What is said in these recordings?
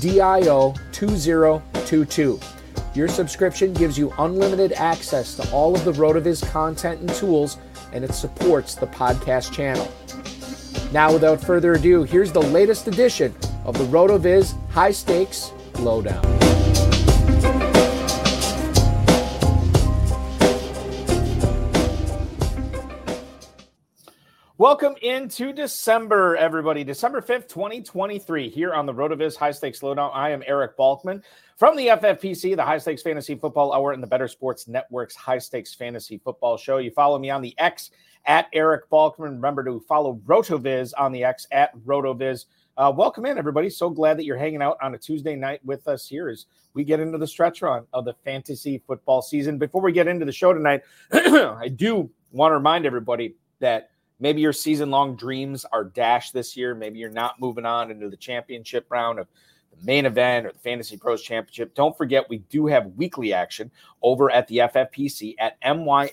DIO 2022. Your subscription gives you unlimited access to all of the RotoViz content and tools, and it supports the podcast channel. Now, without further ado, here's the latest edition of the RotoViz High Stakes Lowdown. Welcome into December, everybody. December 5th, 2023, here on the RotoViz High Stakes Lowdown. I am Eric Balkman from the FFPC, the High Stakes Fantasy Football Hour, and the Better Sports Network's High Stakes Fantasy Football Show. You follow me on the X at Eric Balkman. Remember to follow RotoViz on the X at RotoViz. Uh, welcome in, everybody. So glad that you're hanging out on a Tuesday night with us here as we get into the stretch run of the fantasy football season. Before we get into the show tonight, I do want to remind everybody that Maybe your season long dreams are dashed this year. Maybe you're not moving on into the championship round of the main event or the Fantasy Pros Championship. Don't forget, we do have weekly action over at the FFPC at myffpc.com.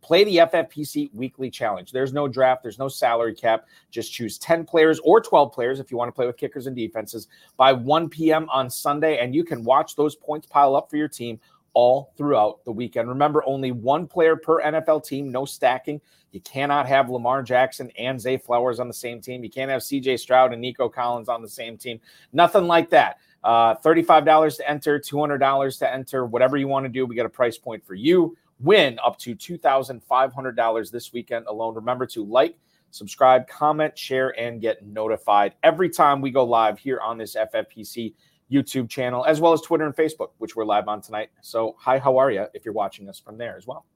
Play the FFPC Weekly Challenge. There's no draft, there's no salary cap. Just choose 10 players or 12 players if you want to play with kickers and defenses by 1 p.m. on Sunday, and you can watch those points pile up for your team all throughout the weekend. Remember, only one player per NFL team, no stacking. You cannot have Lamar Jackson and Zay Flowers on the same team. You can't have CJ Stroud and Nico Collins on the same team. Nothing like that. Uh, $35 to enter, $200 to enter, whatever you want to do. We got a price point for you. Win up to $2,500 this weekend alone. Remember to like, subscribe, comment, share, and get notified every time we go live here on this FFPC YouTube channel, as well as Twitter and Facebook, which we're live on tonight. So, hi, how are you if you're watching us from there as well?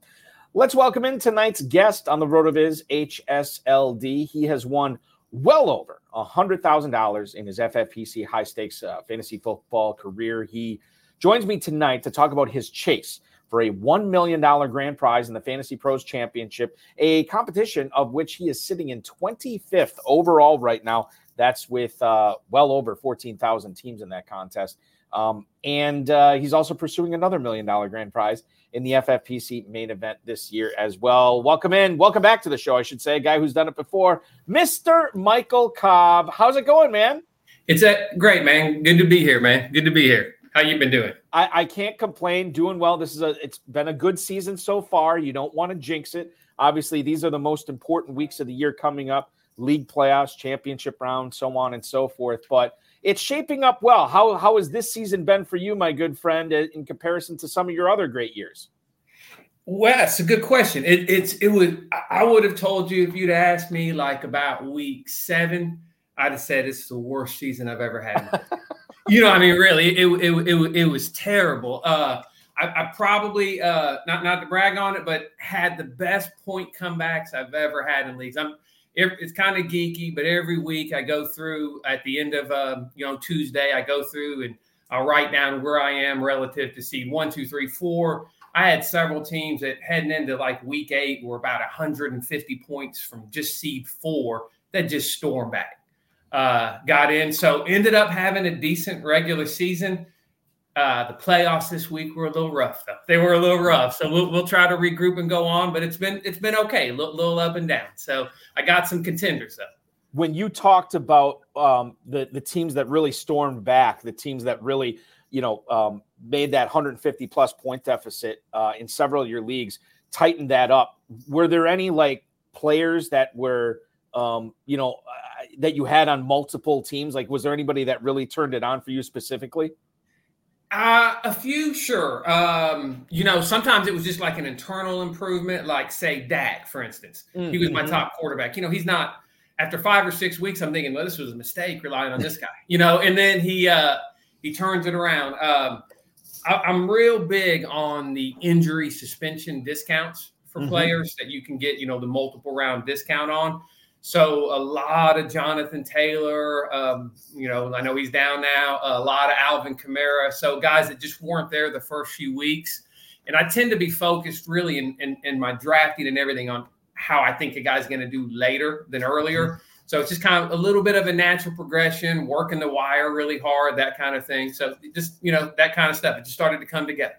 Let's welcome in tonight's guest on the RotoViz HSLD. He has won well over $100,000 in his FFPC high stakes uh, fantasy football career. He joins me tonight to talk about his chase for a $1 million grand prize in the Fantasy Pros Championship, a competition of which he is sitting in 25th overall right now. That's with uh, well over 14,000 teams in that contest. Um, and uh, he's also pursuing another million dollar grand prize in the FFPC main event this year as well. Welcome in. Welcome back to the show, I should say. A guy who's done it before, Mr. Michael Cobb. How's it going, man? It's a great, man. Good to be here, man. Good to be here. How you been doing? I, I can't complain. Doing well. This is a. It's been a good season so far. You don't want to jinx it. Obviously, these are the most important weeks of the year coming up league playoffs, championship round, so on and so forth. But it's shaping up well. How how has this season been for you, my good friend, in comparison to some of your other great years? Well, that's a good question. It, it's it would I would have told you if you'd asked me like about week seven, I'd have said it's the worst season I've ever had. you know, I mean, really, it, it, it, it was terrible. Uh, I, I probably uh, not not to brag on it, but had the best point comebacks I've ever had in leagues. I'm it's kind of geeky, but every week I go through at the end of um, you know Tuesday, I go through and I'll write down where I am relative to seed one, two, three, four. I had several teams that heading into like week eight were about 150 points from just seed four that just stormed back, uh, got in. So ended up having a decent regular season. Uh, the playoffs this week were a little rough, though. They were a little rough, so we'll, we'll try to regroup and go on. But it's been it's been okay, a little, little up and down. So I got some contenders though. When you talked about um, the the teams that really stormed back, the teams that really you know um, made that 150 plus point deficit uh, in several of your leagues, tightened that up. Were there any like players that were um, you know uh, that you had on multiple teams? Like, was there anybody that really turned it on for you specifically? Uh, a few, sure. Um, you know, sometimes it was just like an internal improvement, like say Dak, for instance. Mm-hmm. He was my mm-hmm. top quarterback. You know, he's not after five or six weeks, I'm thinking, well, this was a mistake relying on this guy, you know, and then he uh he turns it around. Um I, am real big on the injury suspension discounts for mm-hmm. players that you can get, you know, the multiple round discount on. So a lot of Jonathan Taylor, um, you know, I know he's down now. A lot of Alvin Kamara. So guys that just weren't there the first few weeks. And I tend to be focused really in, in, in my drafting and everything on how I think a guy's going to do later than earlier. Mm-hmm. So it's just kind of a little bit of a natural progression, working the wire really hard, that kind of thing. So just, you know, that kind of stuff. It just started to come together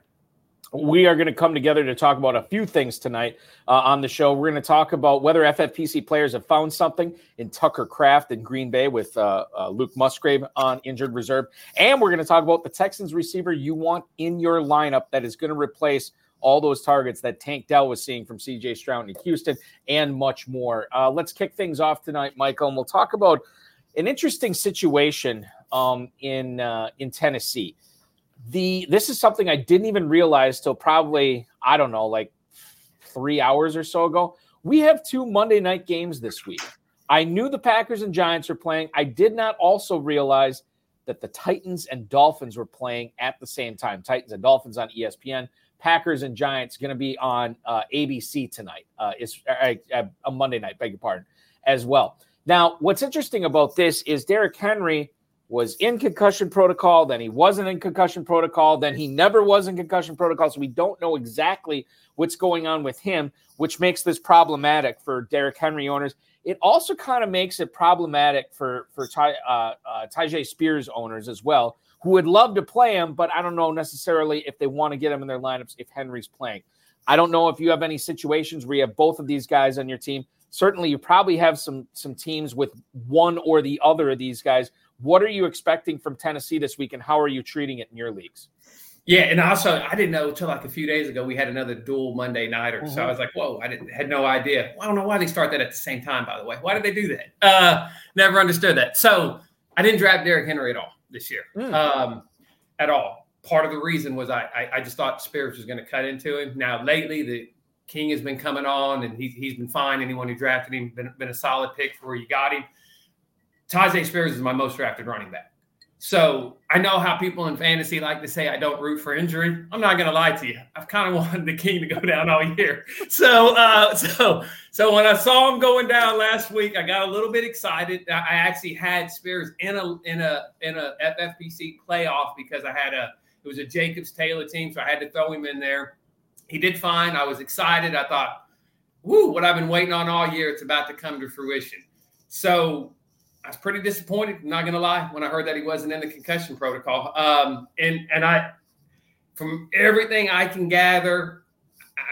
we are going to come together to talk about a few things tonight uh, on the show. We're going to talk about whether FFPC players have found something in Tucker Kraft in Green Bay with uh, uh, Luke Musgrave on injured reserve. And we're going to talk about the Texans receiver you want in your lineup that is going to replace all those targets that Tank Dell was seeing from CJ Stroud in Houston and much more. Uh, let's kick things off tonight, Michael, and we'll talk about an interesting situation um, in uh, in Tennessee the this is something I didn't even realize till probably I don't know like three hours or so ago. We have two Monday night games this week. I knew the Packers and Giants were playing. I did not also realize that the Titans and Dolphins were playing at the same time. Titans and Dolphins on ESPN. Packers and Giants going to be on uh, ABC tonight. Uh, it's uh, uh, a Monday night, beg your pardon, as well. Now, what's interesting about this is Derrick Henry was in concussion protocol, then he wasn't in concussion protocol, then he never was in concussion protocol. So we don't know exactly what's going on with him, which makes this problematic for Derrick Henry owners. It also kind of makes it problematic for for Ty, uh, uh, Tyjae Spears owners as well, who would love to play him, but I don't know necessarily if they want to get him in their lineups if Henry's playing. I don't know if you have any situations where you have both of these guys on your team. Certainly, you probably have some some teams with one or the other of these guys what are you expecting from Tennessee this week, and how are you treating it in your leagues? Yeah, and also I didn't know until like a few days ago we had another dual Monday nighter. Mm-hmm. So I mm-hmm. was like, "Whoa!" I didn't had no idea. Well, I don't know why they start that at the same time. By the way, why did they do that? Uh, never understood that. So I didn't draft Derrick Henry at all this year, mm. um, at all. Part of the reason was I I, I just thought Spears was going to cut into him. Now lately the King has been coming on and he's he's been fine. Anyone who drafted him been been a solid pick for where you got him. Tyjae Spears is my most drafted running back. So I know how people in fantasy like to say I don't root for injury. I'm not going to lie to you. I've kind of wanted the king to go down all year. So, uh, so, so when I saw him going down last week, I got a little bit excited. I actually had Spears in a in a in a FFPC playoff because I had a it was a Jacobs Taylor team, so I had to throw him in there. He did fine. I was excited. I thought, "Woo! What I've been waiting on all year, it's about to come to fruition." So I was pretty disappointed. Not gonna lie when I heard that he wasn't in the concussion protocol. Um, and and I, from everything I can gather,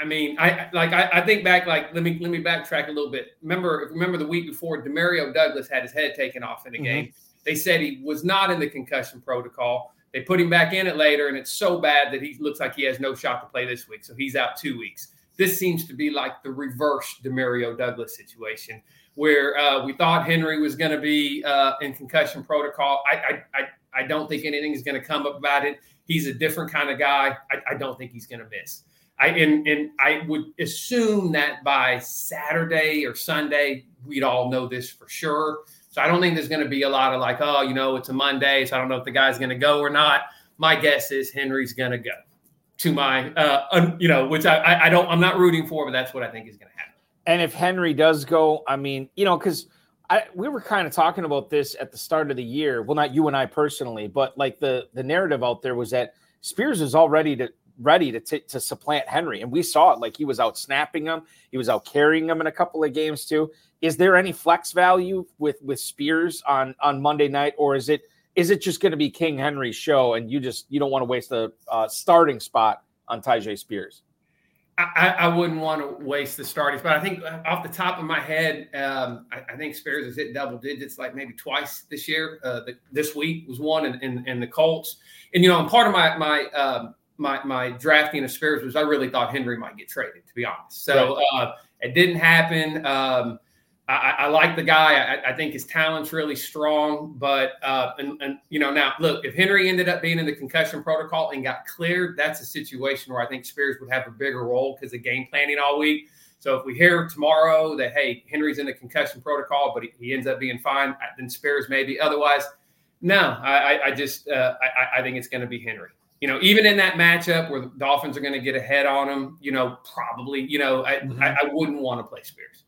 I mean, I like I, I, think back like let me let me backtrack a little bit. Remember remember the week before Demario Douglas had his head taken off in the mm-hmm. game. They said he was not in the concussion protocol. They put him back in it later, and it's so bad that he looks like he has no shot to play this week. So he's out two weeks. This seems to be like the reverse Demario Douglas situation where uh, we thought Henry was going to be uh, in concussion protocol. I, I, I, I don't think anything is going to come up about it. He's a different kind of guy. I, I don't think he's going to miss. I and, and I would assume that by Saturday or Sunday we'd all know this for sure. So I don't think there's going to be a lot of like, oh, you know, it's a Monday, so I don't know if the guy's going to go or not. My guess is Henry's going to go. to my, uh, you know, which I, I, I don't, I'm not rooting for, but that's what I think is going to happen. And if Henry does go, I mean, you know, because I we were kind of talking about this at the start of the year. Well, not you and I personally, but like the the narrative out there was that Spears is all ready to ready to t- to supplant Henry, and we saw it. Like he was out snapping him, he was out carrying him in a couple of games too. Is there any flex value with with Spears on on Monday night, or is it is it just going to be King Henry's show, and you just you don't want to waste a uh, starting spot on Tyjae Spears? I, I, wouldn't want to waste the starters, but I think off the top of my head, um, I, I, think Spears has hit double digits like maybe twice this year. Uh, the, this week was one, and, and, and the Colts. And you know, and part of my my um, my my drafting of Spears was I really thought Henry might get traded, to be honest. So uh, it didn't happen. Um, I, I, like the guy. I, I, think his talent's really strong. But uh, and, and you know now look, if Henry ended up being in the concussion protocol and got cleared, that's a situation where I think Spears would have a bigger role because of game planning all week. So if we hear tomorrow that hey Henry's in the concussion protocol, but he, he ends up being fine, then Spears maybe. Otherwise, no. I, I just uh, I, I think it's going to be Henry you know, even in that matchup where the Dolphins are going to get ahead on him, you know, probably, you know, I, mm-hmm. I, I, wouldn't want to play Spears.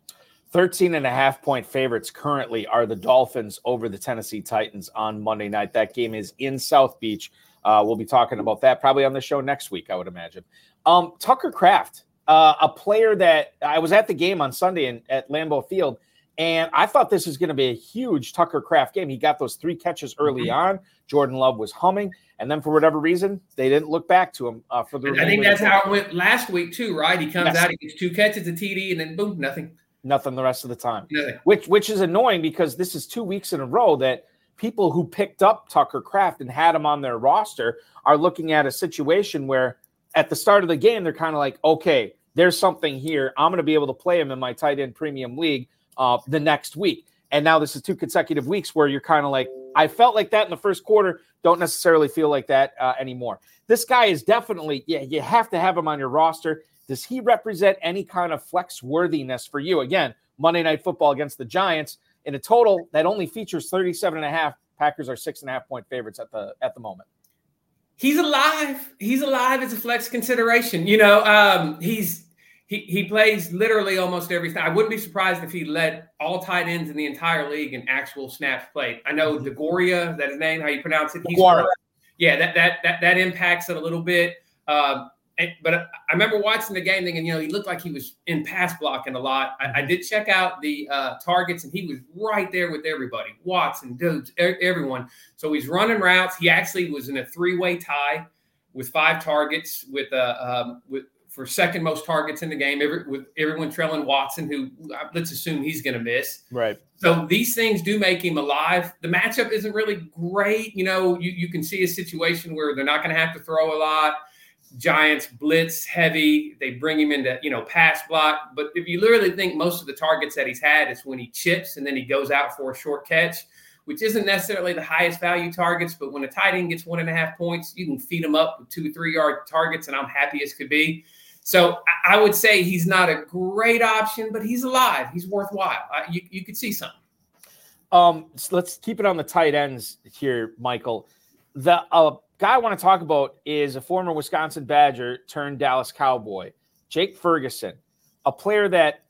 13 and a half point favorites currently are the Dolphins over the Tennessee Titans on Monday night. That game is in South Beach. Uh, we'll be talking about that probably on the show next week, I would imagine. Um, Tucker Kraft, uh, a player that I was at the game on Sunday in, at Lambeau Field, and I thought this was going to be a huge Tucker Kraft game. He got those three catches early mm-hmm. on. Jordan Love was humming, and then for whatever reason, they didn't look back to him uh, for the. I think that's how it went last week too, right? He comes yes. out, he gets two catches, a TD, and then boom, nothing nothing the rest of the time. Which which is annoying because this is two weeks in a row that people who picked up Tucker Kraft and had him on their roster are looking at a situation where at the start of the game they're kind of like, okay, there's something here. I'm going to be able to play him in my tight end premium league uh, the next week. And now this is two consecutive weeks where you're kind of like, I felt like that in the first quarter. Don't necessarily feel like that uh, anymore. This guy is definitely, yeah, you have to have him on your roster. Does he represent any kind of flex worthiness for you? Again, Monday Night Football against the Giants in a total that only features 37 and a half. Packers are six and a half point favorites at the at the moment. He's alive. He's alive as a flex consideration. You know, um, he's he he plays literally almost every time. I wouldn't be surprised if he led all tight ends in the entire league in actual snaps played. I know mm-hmm. Deguara, that his name, how you pronounce it. He's yeah, that that that that impacts it a little bit. Um, but I remember watching the game thinking, you know, he looked like he was in pass blocking a lot. I, I did check out the uh, targets, and he was right there with everybody, Watson, dudes, everyone. So he's running routes. He actually was in a three-way tie with five targets, with uh, um, with for second most targets in the game, every, with everyone trailing Watson, who uh, let's assume he's going to miss. Right. So these things do make him alive. The matchup isn't really great. You know, you, you can see a situation where they're not going to have to throw a lot. Giants blitz heavy. They bring him into, you know, pass block. But if you literally think most of the targets that he's had is when he chips and then he goes out for a short catch, which isn't necessarily the highest value targets. But when a tight end gets one and a half points, you can feed him up with two, three yard targets, and I'm happy as could be. So I would say he's not a great option, but he's alive. He's worthwhile. you, you could see something. Um, so let's keep it on the tight ends here, Michael. The uh, guy I want to talk about is a former Wisconsin Badger turned Dallas Cowboy, Jake Ferguson, a player that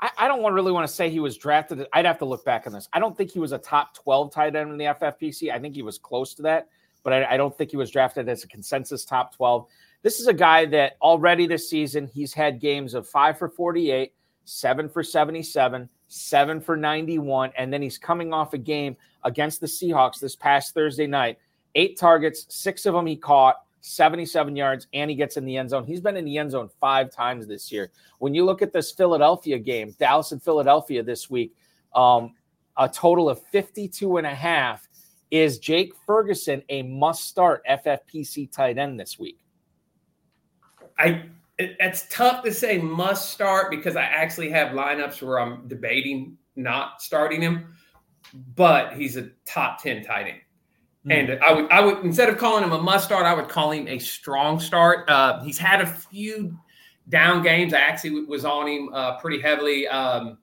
I, I don't want really want to say he was drafted. I'd have to look back on this. I don't think he was a top 12 tight end in the FFPC. I think he was close to that, but I, I don't think he was drafted as a consensus top 12. This is a guy that already this season he's had games of five for 48, seven for 77, seven for 91, and then he's coming off a game against the Seahawks this past Thursday night eight targets, six of them he caught, 77 yards, and he gets in the end zone. He's been in the end zone five times this year. When you look at this Philadelphia game, Dallas and Philadelphia this week, um, a total of 52 and a half. Is Jake Ferguson a must start FFPC tight end this week? I it's tough to say must start because I actually have lineups where I'm debating not starting him, but he's a top 10 tight end. And hmm. I would, I would instead of calling him a must start, I would call him a strong start. Uh, he's had a few down games. I actually was on him uh, pretty heavily. Um,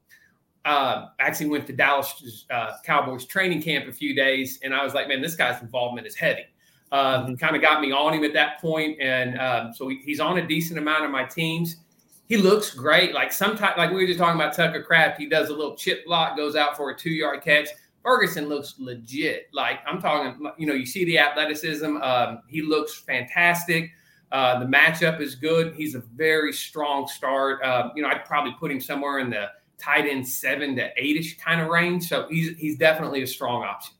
uh, actually went to Dallas uh, Cowboys training camp a few days, and I was like, man, this guy's involvement is heavy. uh, mm-hmm. kind of got me on him at that point, and um, so he's on a decent amount of my teams. He looks great. Like sometimes, like we were just talking about Tucker Kraft, he does a little chip block, goes out for a two yard catch. Ferguson looks legit. Like I'm talking, you know, you see the athleticism. Um, he looks fantastic. Uh, the matchup is good. He's a very strong start. Uh, you know, I'd probably put him somewhere in the tight end seven to eight ish kind of range. So he's he's definitely a strong option.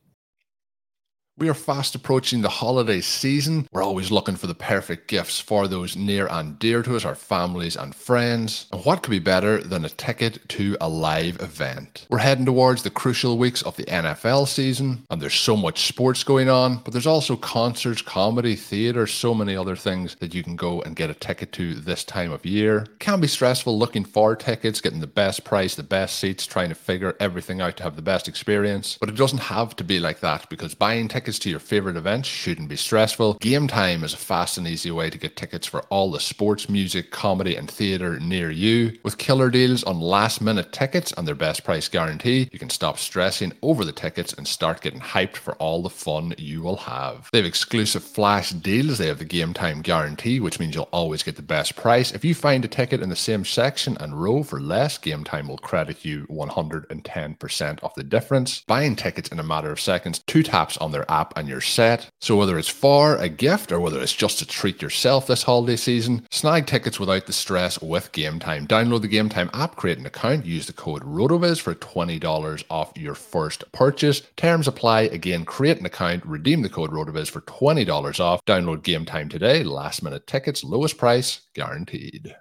We are fast approaching the holiday season. We're always looking for the perfect gifts for those near and dear to us, our families and friends. And what could be better than a ticket to a live event? We're heading towards the crucial weeks of the NFL season, and there's so much sports going on, but there's also concerts, comedy, theatre, so many other things that you can go and get a ticket to this time of year. Can be stressful looking for tickets, getting the best price, the best seats, trying to figure everything out to have the best experience. But it doesn't have to be like that because buying tickets tickets to your favorite events shouldn't be stressful. Game Time is a fast and easy way to get tickets for all the sports, music, comedy, and theatre near you. With killer deals on last minute tickets and their best price guarantee, you can stop stressing over the tickets and start getting hyped for all the fun you will have. They have exclusive flash deals, they have the Game Time guarantee, which means you'll always get the best price. If you find a ticket in the same section and row for less, Game Time will credit you 110% of the difference. Buying tickets in a matter of seconds, two taps on their app and you're set. So whether it's for a gift or whether it's just to treat yourself this holiday season, snag tickets without the stress with Game Time. Download the Game Time app, create an account, use the code RotoViz for $20 off your first purchase. Terms apply. Again, create an account, redeem the code RotoViz for $20 off. Download Game Time today. Last minute tickets, lowest price guaranteed.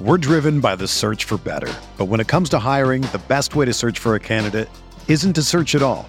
We're driven by the search for better. But when it comes to hiring, the best way to search for a candidate isn't to search at all.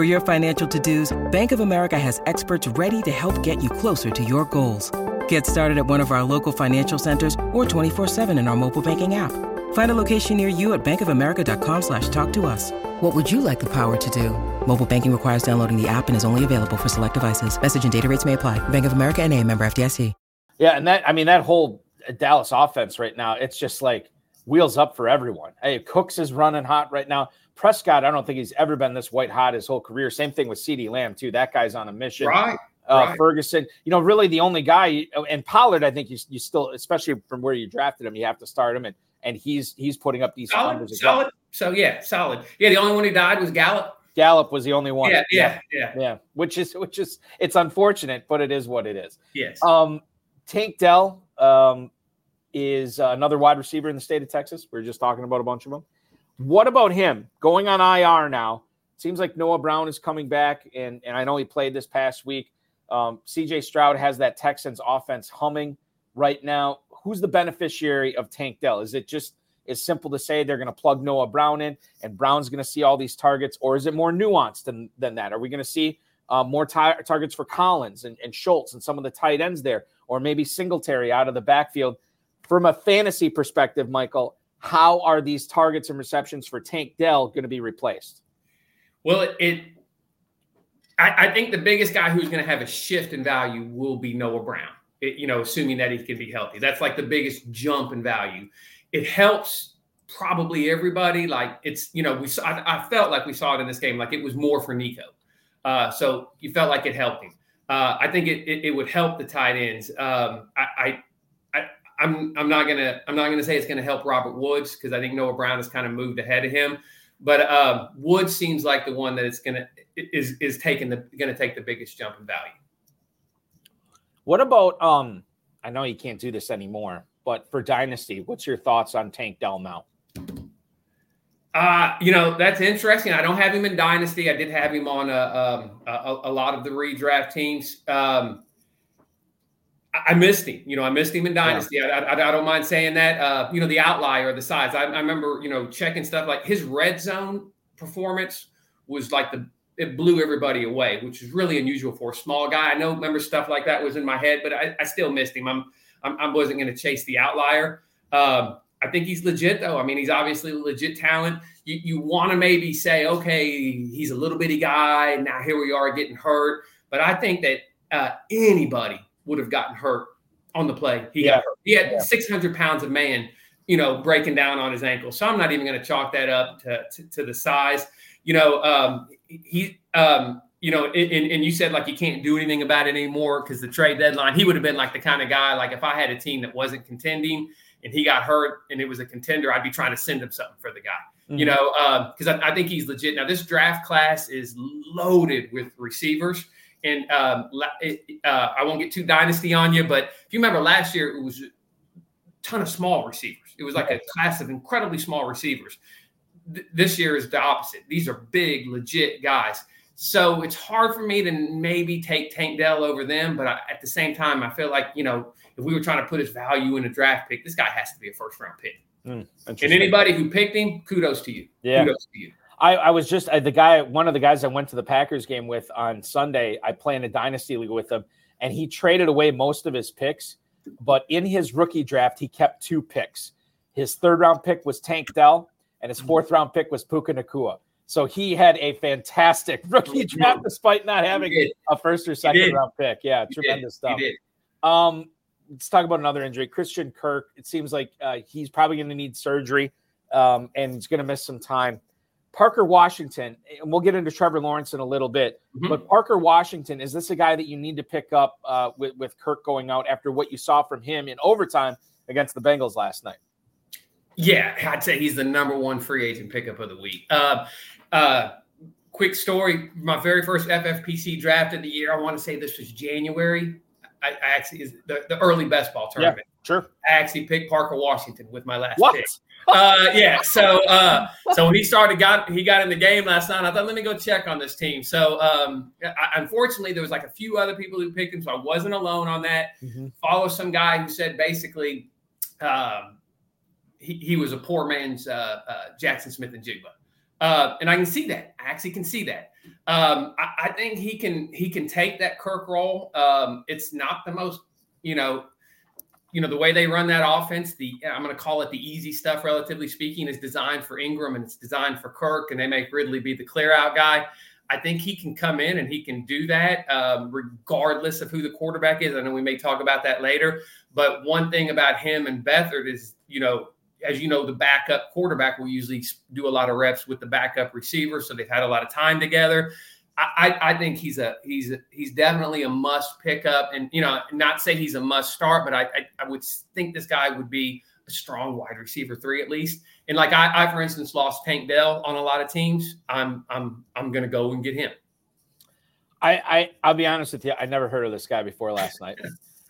For your financial to-dos, Bank of America has experts ready to help get you closer to your goals. Get started at one of our local financial centers or 24-7 in our mobile banking app. Find a location near you at bankofamerica.com slash talk to us. What would you like the power to do? Mobile banking requires downloading the app and is only available for select devices. Message and data rates may apply. Bank of America and a member FDIC. Yeah, and that, I mean, that whole uh, Dallas offense right now, it's just like wheels up for everyone. Hey, Cooks is running hot right now. Prescott, I don't think he's ever been this white hot his whole career. Same thing with CeeDee Lamb, too. That guy's on a mission. Right. Uh, right. Ferguson, you know, really the only guy, and Pollard, I think you, you still, especially from where you drafted him, you have to start him. And and he's he's putting up these solid, numbers. Solid. Well. So yeah, solid. Yeah, the only one who died was Gallup. Gallup was the only one. Yeah, yeah, yeah, yeah. Which is which is it's unfortunate, but it is what it is. Yes. Um, Tank Dell um, is uh, another wide receiver in the state of Texas. We are just talking about a bunch of them. What about him going on IR now? Seems like Noah Brown is coming back, and and I know he played this past week. Um, CJ Stroud has that Texans offense humming right now who's the beneficiary of Tank Dell? Is it just as simple to say they're going to plug Noah Brown in and Brown's going to see all these targets, or is it more nuanced than, than that? Are we going to see uh, more targets for Collins and, and Schultz and some of the tight ends there, or maybe Singletary out of the backfield? From a fantasy perspective, Michael, how are these targets and receptions for Tank Dell going to be replaced? Well, it, it I, think the biggest guy who's going to have a shift in value will be Noah Brown it, you know, assuming that he can be healthy. That's like the biggest jump in value. It helps probably everybody. Like it's, you know, we saw, I, I felt like we saw it in this game, like it was more for Nico. Uh, so you felt like it helped him. Uh, I think it, it, it would help the tight ends. Um, I I I'm I'm not gonna I'm not gonna say it's gonna help Robert Woods because I think Noah Brown has kind of moved ahead of him. But uh, Woods seems like the one that is gonna is is taking the gonna take the biggest jump in value. What about um? I know you can't do this anymore, but for Dynasty, what's your thoughts on Tank Dell now? Uh, you know, that's interesting. I don't have him in Dynasty. I did have him on a, um, a, a lot of the redraft teams. Um, I missed him. You know, I missed him in Dynasty. Yeah. I, I, I, don't mind saying that. Uh, you know, the outlier, the size. I, I, remember, you know, checking stuff like his red zone performance was like the it blew everybody away, which is really unusual for a small guy. I know, remember stuff like that was in my head, but I, I still missed him. I'm, I'm I wasn't going to chase the outlier. Um, I think he's legit though. I mean, he's obviously legit talent. You you want to maybe say, okay, he's a little bitty guy. Now here we are getting hurt, but I think that uh, anybody would have gotten hurt on the play. He yeah. got hurt. He had yeah. 600 pounds of man, you know, breaking down on his ankle. So I'm not even going to chalk that up to, to, to, the size. You know, um, he, um, you know, and, and you said like you can't do anything about it anymore because the trade deadline, he would have been like the kind of guy, like if I had a team that wasn't contending and he got hurt and it was a contender, I'd be trying to send him something for the guy, mm-hmm. you know, because um, I, I think he's legit. Now, this draft class is loaded with receivers. And um, uh, I won't get too dynasty on you, but if you remember last year, it was a ton of small receivers. It was like a class of incredibly small receivers. Th- this year is the opposite. These are big, legit guys. So it's hard for me to maybe take Tank Dell over them, but I, at the same time, I feel like you know if we were trying to put his value in a draft pick, this guy has to be a first round pick. Mm, and anybody who picked him, kudos to you. Yeah. Kudos to you. I, I was just the guy, one of the guys I went to the Packers game with on Sunday. I play in a dynasty league with him, and he traded away most of his picks. But in his rookie draft, he kept two picks. His third round pick was Tank Dell, and his fourth round pick was Puka Nacua. So he had a fantastic rookie draft despite not having a first or second round pick. Yeah, he tremendous did. stuff. Um, let's talk about another injury. Christian Kirk. It seems like uh, he's probably going to need surgery, um, and he's going to miss some time. Parker Washington, and we'll get into Trevor Lawrence in a little bit, mm-hmm. but Parker Washington, is this a guy that you need to pick up uh, with, with Kirk going out after what you saw from him in overtime against the Bengals last night? Yeah, I'd say he's the number one free agent pickup of the week. Uh, uh, quick story my very first FFPC draft of the year, I want to say this was January. I, I actually is the, the early best ball tournament. Sure. I actually picked Parker Washington with my last what? pick uh, yeah. So uh, so when he started, got he got in the game last night. I thought, let me go check on this team. So um, I, unfortunately, there was like a few other people who picked him, so I wasn't alone on that. Mm-hmm. Follow some guy who said basically um, he, he was a poor man's uh, uh, Jaxon Smith-Njigba. Uh, and I can see that. I actually can see that. Um, I, I, think he can he can take that Kirk role. Um, it's not the most you know you know the way they run that offense the i'm going to call it the easy stuff relatively speaking is designed for Engram and it's designed for kirk and they make ridley be the clear out guy i think he can come in and he can do that um, regardless of who the quarterback is i know we may talk about that later but one thing about him and Beathard is you know as you know, the backup quarterback will usually do a lot of reps with the backup receiver, so they've had a lot of time together. I, I think he's a he's a, he's definitely a must pick up, and you know, not say he's a must start, but I, I, I would think this guy would be a strong wide receiver three at least. And like I, I for instance, lost Tank Dell on a lot of teams. I'm I'm I'm going to go and get him. I, I I'll be honest with you. I never heard of this guy before last night.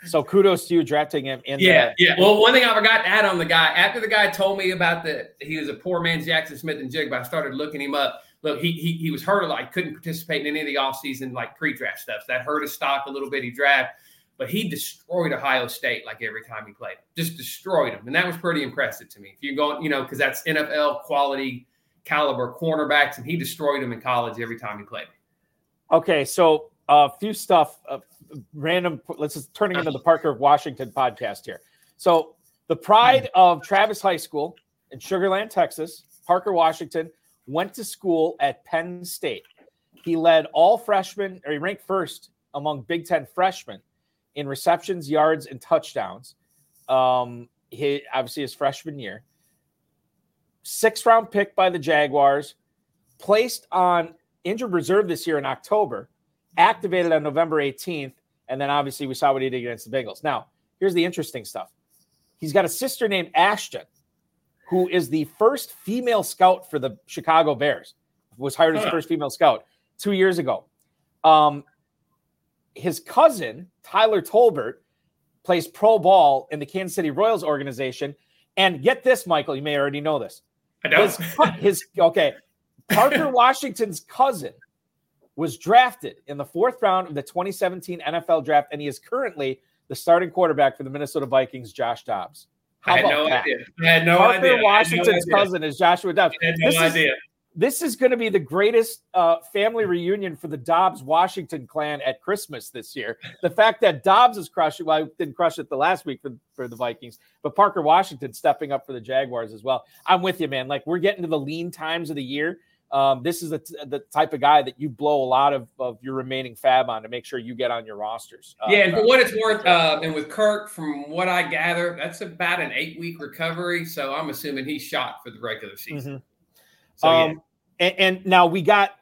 So kudos to you drafting him in. Yeah, the, yeah. Well, one thing I forgot to add on the guy after the guy told me about the he was a poor man's Jaxon Smith-Njigba. I started looking him up look, he, he, he was hurt a lot. He couldn't participate in any of the offseason like pre-draft stuff. So that hurt his stock a little bit. He draft, but he destroyed Ohio State like every time he played. Just destroyed them. And that was pretty impressive to me. If you're going, you know, because that's NFL quality caliber cornerbacks, and he destroyed them in college every time he played. Okay, so a uh, few stuff, uh, random. Let's just turning into the Parker Washington podcast here. So the pride of Travis High School in Sugarland, Texas, Parker Washington went to school at Penn State. He led all freshmen, or he ranked first among Big Ten freshmen in receptions, yards, and touchdowns. Um, he obviously his freshman year. Sixth round pick by the Jaguars, placed on injured reserve this year in October, activated on November 18th. And then obviously we saw what he did against the Bengals. Now, here's the interesting stuff. He's got a sister named Ashton, who is the first female scout for the Chicago Bears, was hired as the first female scout two years ago. Um, his cousin, Tyler Tolbert, plays pro ball in the Kansas City Royals organization. And get this, Michael, you may already know this. I know. His, his okay, Parker Washington's cousin was drafted in the fourth round of the 2017 NFL draft, and he is currently the starting quarterback for the Minnesota Vikings, Josh Dobbs. How I had no that? idea. I had no Parker idea. Washington's no cousin is Joshua Dobbs. I had no this idea. Is, this is going to be the greatest uh, family reunion for the Dobbs Washington clan at Christmas this year. The fact that Dobbs is crushing, well, I didn't crush it the last week for, for the Vikings, but Parker Washington stepping up for the Jaguars as well. I'm with you, man. Like we're getting to the lean times of the year. Um, this is the, t- the type of guy that you blow a lot of, of your remaining FAAB on to make sure you get on your rosters. Uh, yeah, and for uh, what it's worth, uh, and with Kirk, from what I gather, that's about an eight week recovery. So I'm assuming he's shot for the regular season. Mm-hmm. So, um, yeah. and, and now we got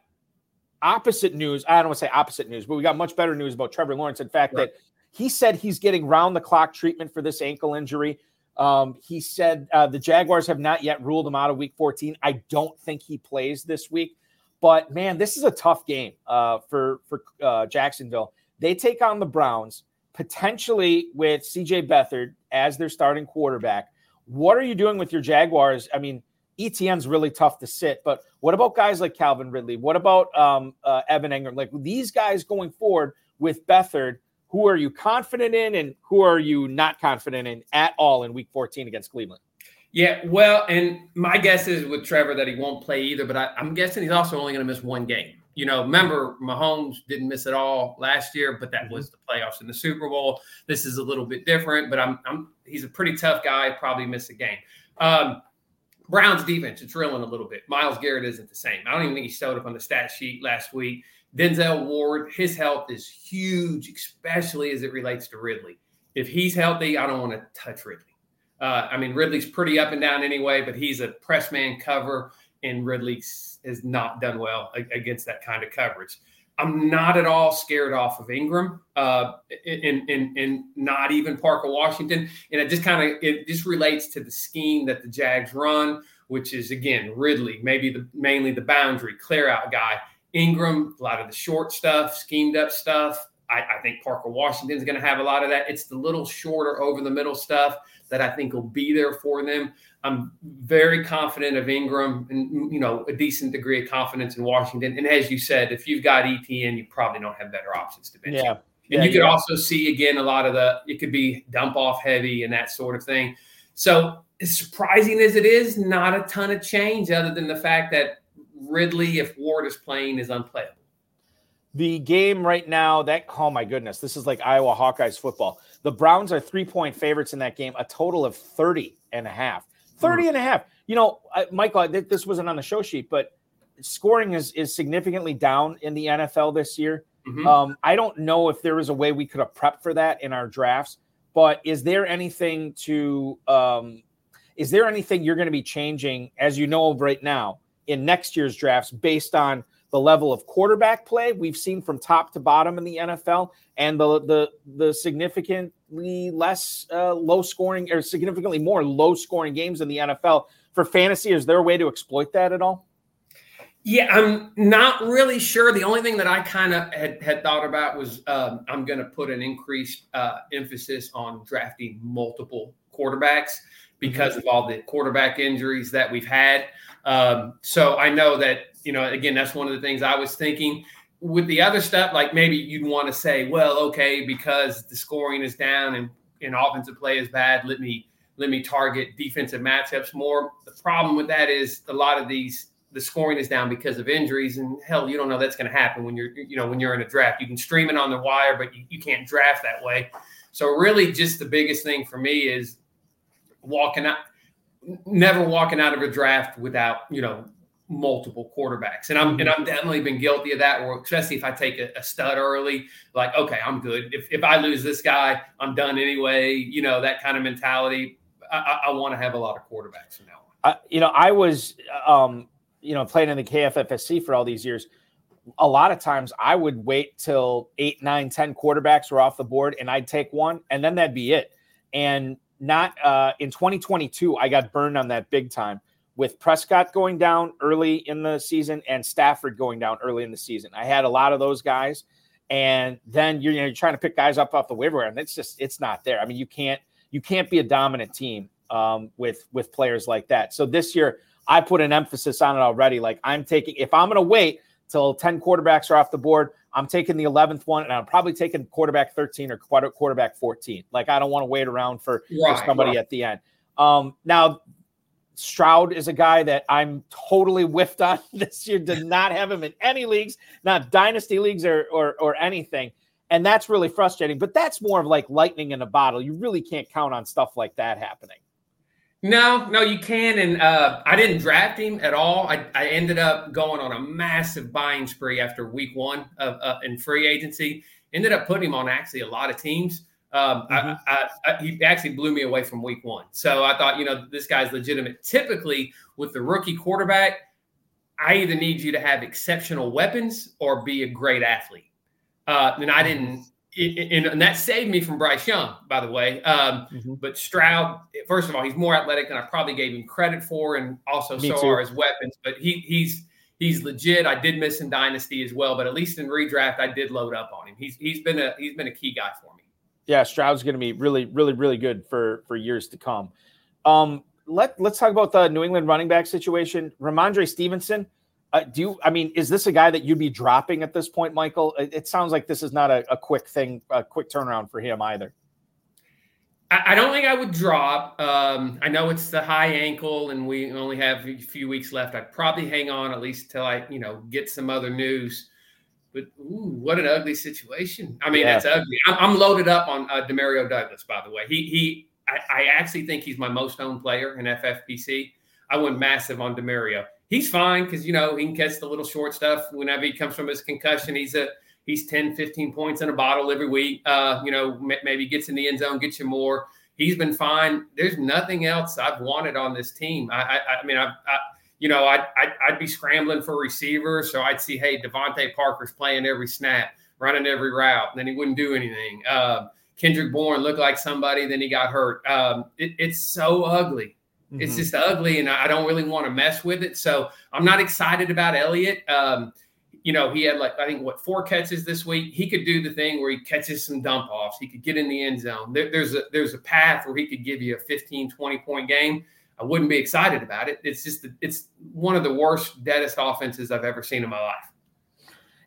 opposite news. I don't want to say opposite news, but we got much better news about Trevor Lawrence. In fact, right. that he said he's getting round the clock treatment for this ankle injury. Um, he said uh, the Jaguars have not yet ruled him out of Week 14. I don't think he plays this week, but man, this is a tough game uh, for for uh, Jacksonville. They take on the Browns potentially with C.J. Beathard as their starting quarterback. What are you doing with your Jaguars? I mean, ETN's really tough to sit, but what about guys like Calvin Ridley? What about um, uh, Evan Engram? Like these guys going forward with Beathard who are you confident in and who are you not confident in at all in week 14 against Cleveland? Yeah, well, and my guess is with Trevor that he won't play either, but I, am guessing he's also only going to miss one game. You know, remember Mahomes didn't miss it all last year, but that mm-hmm. was the playoffs in the Super Bowl. This is a little bit different, but I'm, I'm he's a pretty tough guy. Probably miss a game. Um, Browns defense, it's reeling a little bit. Myles Garrett isn't the same. I don't even think he showed up on the stat sheet last week. Denzel Ward, his health is huge, especially as it relates to Ridley. If he's healthy, I don't want to touch Ridley. Uh, I mean, Ridley's pretty up and down anyway, but he's a press man cover, and Ridley has not done well against that kind of coverage. I'm not at all scared off of Engram, uh, and, and and not even Parker Washington. And it just kind of it just relates to the scheme that the Jags run, which is again Ridley, maybe the mainly the boundary clear out guy. Engram, a lot of the short stuff, schemed up stuff. I, I think Parker Washington's going to have a lot of that. It's the little shorter over the middle stuff that I think will be there for them. I'm very confident of Engram and you know a decent degree of confidence in Washington. And as you said, if you've got ETN, you probably don't have better options to bench. Yeah. And yeah, you could yeah. also see again a lot of the it could be dump off heavy and that sort of thing. So as surprising as it is, not a ton of change other than the fact that Ridley, if Ward is playing, is unplayable. The game right now, that oh my goodness, this is like Iowa Hawkeyes football. The Browns are three point favorites in that game, a total of 30 and a half. 30 and a half. You know, Michael, this wasn't on the show sheet, but scoring is, is significantly down in the NFL this year. Mm-hmm. Um, I don't know if there was a way we could have prepped for that in our drafts, but is there anything to, um, is there anything you're going to be changing as you know of right now in next year's drafts based on the level of quarterback play we've seen from top to bottom in the NFL and the the the significantly less uh, low scoring or significantly more low scoring games in the NFL for fantasy. Is there a way to exploit that at all? Yeah, I'm not really sure. The only thing that I kind of had, had thought about was um, I'm going to put an increased uh, emphasis on drafting multiple quarterbacks because mm-hmm. of all the quarterback injuries that we've had. Um, so I know that, you know, again, that's one of the things I was thinking with the other stuff. Like maybe you'd want to say, well, okay, because the scoring is down and, and offensive play is bad, let me let me target defensive matchups more. The problem with that is a lot of these the scoring is down because of injuries and hell you don't know that's going to happen when you're you know when you're in a draft you can stream it on the wire but you, you can't draft that way so really just the biggest thing for me is walking out never walking out of a draft without you know multiple quarterbacks. And i'm and i'm definitely been guilty of that or especially if i take a, a, stud early like okay i'm good. If, if i lose this guy i'm done anyway you know that kind of mentality. I, I, I want to have a lot of quarterbacks from now on uh, you know i was um you know playing in the kffsc for all these years. A lot of times I would wait till eight, nine, ten quarterbacks were off the board and I'd take one and then that'd be it. And not uh, in 2022, I got burned on that big time with Prescott going down early in the season and Stafford going down early in the season. I had a lot of those guys. And then you're, you know, you're trying to pick guys up off the waiver and it's just it's not there. I mean, you can't you can't be a dominant team um, with with players like that. So this year, I put an emphasis on it already. Like I'm taking if I'm going to wait till 10 quarterbacks are off the board. I'm taking the 11th one, and I'm probably taking quarterback 13 or quarterback 14. Like I don't want to wait around for, right, for somebody right. at the end. Um, now, Stroud is a guy that I'm totally whiffed on this year. Did not have him in any leagues, not dynasty leagues or, or or anything, and that's really frustrating. But that's more of like lightning in a bottle. You really can't count on stuff like that happening. No, no, you can. And uh, I didn't draft him at all. I, I ended up going on a massive buying spree after week one of uh, in free agency. Ended up putting him on actually a lot of teams. Um, mm-hmm. I, I, he actually blew me away from week one. So I thought, you know, this guy's legitimate. Typically, with the rookie quarterback, I either need you to have exceptional weapons or be a great athlete. Uh, and I didn't and that saved me from Bryce Young, by the way. Um, mm-hmm. But Stroud, first of all, he's more athletic than I probably gave him credit for, and also me so too. are his weapons. But he, he's he's legit. I did miss in Dynasty as well, but at least in redraft, I did load up on him. He's he's been a he's been a key guy for me. Yeah, Stroud's going to be really, really, really good for for years to come. Um, let let's talk about the New England running back situation. Rhamondre Stevenson uh, do you? I mean, is this a guy that you'd be dropping at this point, Michael? It, it sounds like this is not a, a, quick thing, a quick turnaround for him either. I, I don't think I would drop. Um, I know it's the high ankle, and we only have a few weeks left. I'd probably hang on at least till I, you know, get some other news. But ooh, what an ugly situation! I mean, yeah. ugly. I'm, I'm, loaded up on uh, Demario Douglas, by the way. He he. I, I actually think he's my most owned player in FFPC. I went massive on Demario he's fine because you know he can catch the little short stuff whenever he comes from his concussion. He's a he's 10, 15 points in a bottle every week. Uh, you know, m- maybe gets in the end zone, gets you more. He's been fine. There's nothing else I've wanted on this team. I, I, I mean, I, I, you know, I'd, I'd, I'd, be scrambling for receivers. So I'd see, hey, DeVante Parker's playing every snap, running every route, and then he wouldn't do anything. Uh, Kendrick Bourne looked like somebody, then he got hurt. Um, it, it's so ugly. Mm-hmm. It's just ugly, and I don't really want to mess with it. So I'm not excited about Elliott. Um, you know, he had like I think what four catches this week. He could do the thing where he catches some dump offs. He could get in the end zone. There, there's a there's a path where he could give you a 15, 20 point game. I wouldn't be excited about it. It's just it's one of the worst, deadest offenses I've ever seen in my life.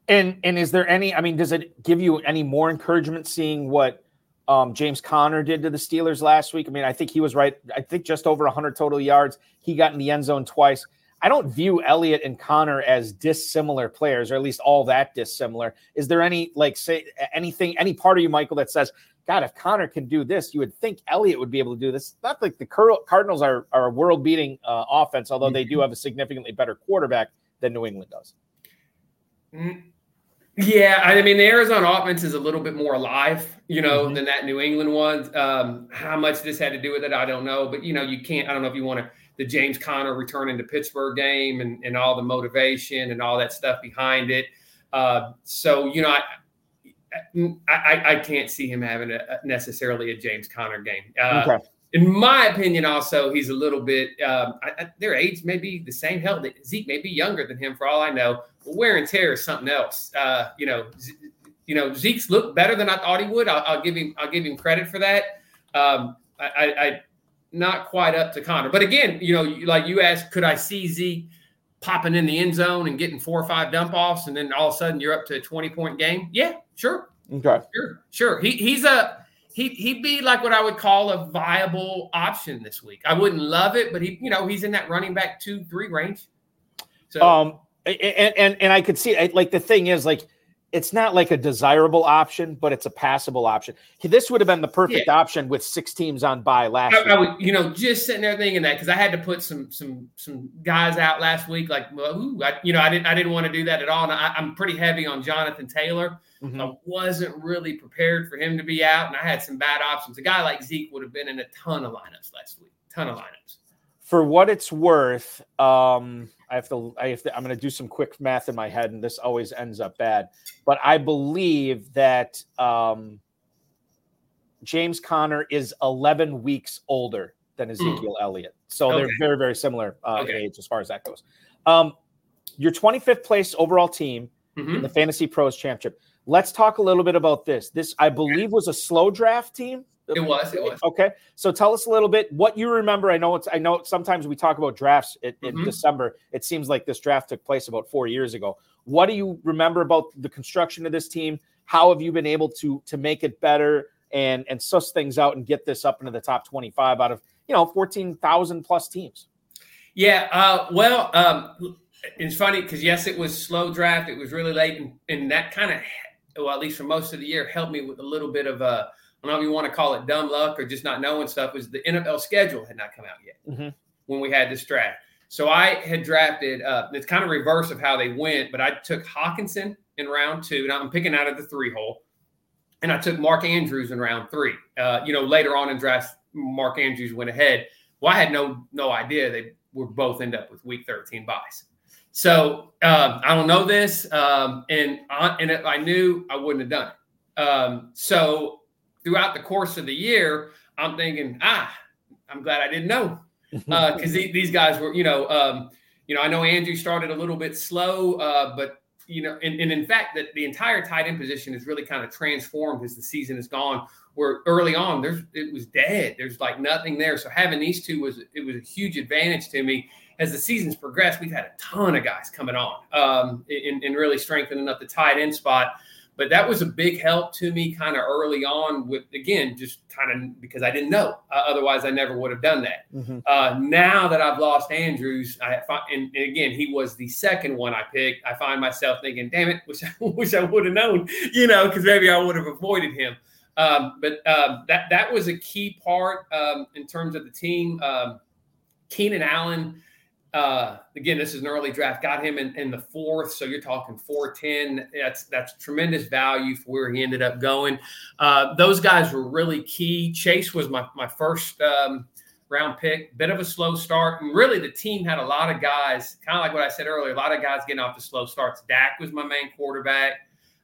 And and is there any? I mean, does it give you any more encouragement seeing what um, James Conner did to the Steelers last week. I mean, I think he was right. I think just over 100 total yards. He got in the end zone twice. I don't view Elliott and Conner as dissimilar players, or at least all that dissimilar. Is there any like say anything, any part of you, Michael, that says, God, if Conner can do this, you would think Elliott would be able to do this. Not like the Cardinals are, are a world beating uh, offense, although they do mm-hmm. have a significantly better quarterback than New England does. Mm, yeah, I mean the Arizona offense is a little bit more alive, you know, mm-hmm. than that New England one. Um, how much this had to do with it, I don't know. But you know, you can't. I don't know if you want to the James Conner returning to Pittsburgh game and, and all the motivation and all that stuff behind it. Uh, so you know, I, I, I can't see him having a, necessarily a James Conner game. Uh, okay. In my opinion, also he's a little bit. Um, I, their age may be the same. Hell, Zeke may be younger than him for all I know wear and tear is something else. Uh, you know, Z- you know, Zeke's looked better than I thought he would. I'll, I'll give him, I'll give him credit for that. Um, I, I, I, not quite up to Conner, but again, you know, like you asked, could I see Zeke popping in the end zone and getting four or five dump offs, and then all of a sudden you're up to a twenty point game? Yeah, sure. Okay, sure, sure. He, he's a he he'd be like what I would call a viable option this week. I wouldn't love it, but he, you know, he's in that running back two three range. So, um, and and and I could see like the thing is like it's not like a desirable option, but it's a passable option. This would have been the perfect yeah. option with six teams on by last. I, I would, you know, just sitting there thinking that because I had to put some some some guys out last week. Like, well, ooh, I, you know, I didn't I didn't want to do that at all. And I, am pretty heavy on Jonathan Taylor. Mm-hmm. I wasn't really prepared for him to be out, and I had some bad options. A guy like Zeke would have been in a ton of lineups last week, ton of lineups. For what it's worth, um, I have to. I have to. I'm going to do some quick math in my head, and this always ends up bad. But I believe that um, James Conner is 11 weeks older than Hmm. Ezekiel Elliott, so Okay. they're very, very similar uh, Okay. age as far as that goes. Um, your 25th place overall team Mhm. in the Fantasy Pros Championship. Let's talk a little bit about this. This, I believe, was a slow draft team. It was. It was. Okay, so tell us a little bit what you remember. I know it's. I know sometimes we talk about drafts in, in Mhm. December. It seems like this draft took place about four years ago. What do you remember about the construction of this team? How have you been able to to make it better and and suss things out and get this up into the top twenty five out of you know fourteen thousand plus teams? Yeah. Uh, well, um, it's funny because yes, it was slow draft. It was really late, and, and that kind of, well, at least for most of the year, helped me with a little bit of a. I don't know if you want to call it dumb luck or just not knowing stuff. Was the NFL schedule had not come out yet Mhm. when we had this draft. So I had drafted. Uh, it's kind of reverse of how they went, but I took Hockenson in round two. Now I'm picking out of the three hole, and I took Mark Andrews in round three. Uh, you know, later on in drafts, Mark Andrews went ahead. Well, I had no no idea they would both end up with week 13 buys. So um, I don't know this, um, and I, and if I knew, I wouldn't have done it. Um, so throughout the course of the year, I'm thinking, ah, I'm glad I didn't know because these guys were, you know, um, you know, I know Andrew started a little bit slow, uh, but you know, and, and in fact, that the entire tight end position is really kind of transformed as the season has gone. Where early on, there's it was dead. There's like nothing there. So having these two was it was a huge advantage to me. As the seasons progressed, we've had a ton of guys coming on um, in, in really strengthening up the tight end spot. But that was a big help to me kind of early on with, again, just kind of because I didn't know. Uh, otherwise, I never would have done that. Mhm. Uh, now that I've lost Andrews, I fi- and, and again, he was the second one I picked. I find myself thinking, damn it, wish I, wish I would have known, you know, because maybe I would have avoided him. Um, but um, that, that was a key part um, in terms of the team. Um, Keenan Allen, uh, again, this is an early draft. Got him in, in the fourth, so you're talking four ten. That's that's tremendous value for where he ended up going. Uh, those guys were really key. Chase was my my first um, round pick. Bit of a slow start, and really the team had a lot of guys, kind of like what I said earlier. A lot of guys getting off the slow starts. Dak was my main quarterback.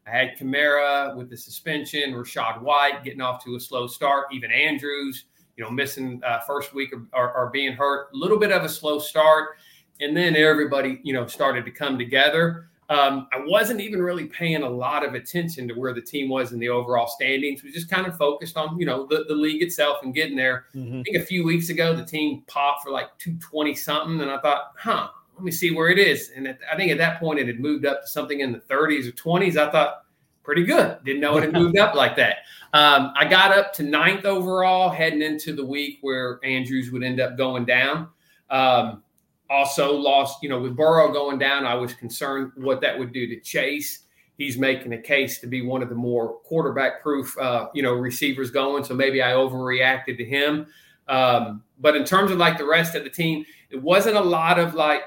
I had Kamara with the suspension, Rachaad White getting off to a slow start, even Andrews you know, missing uh, first week or, or, or, being hurt, a little bit of a slow start. And then everybody, you know, started to come together. Um, I wasn't even really paying a lot of attention to where the team was in the overall standings. We just kind of focused on, you know, the, the league itself and getting there. Mhm. I think a few weeks ago, the team popped for like 220 something. And I thought, huh, let me see where it is. And at, I think at that point, it had moved up to something in the 30s or 20s. I thought, pretty good. Didn't know it had moved up like that. Um, I got up to ninth overall heading into the week where Andrews would end up going down. Um, also lost, you know, with Burrow going down, I was concerned what that would do to Chase. He's making a case to be one of the more quarterback proof, uh, you know, receivers going. So maybe I overreacted to him. Um, but in terms of like the rest of the team, it wasn't a lot of like,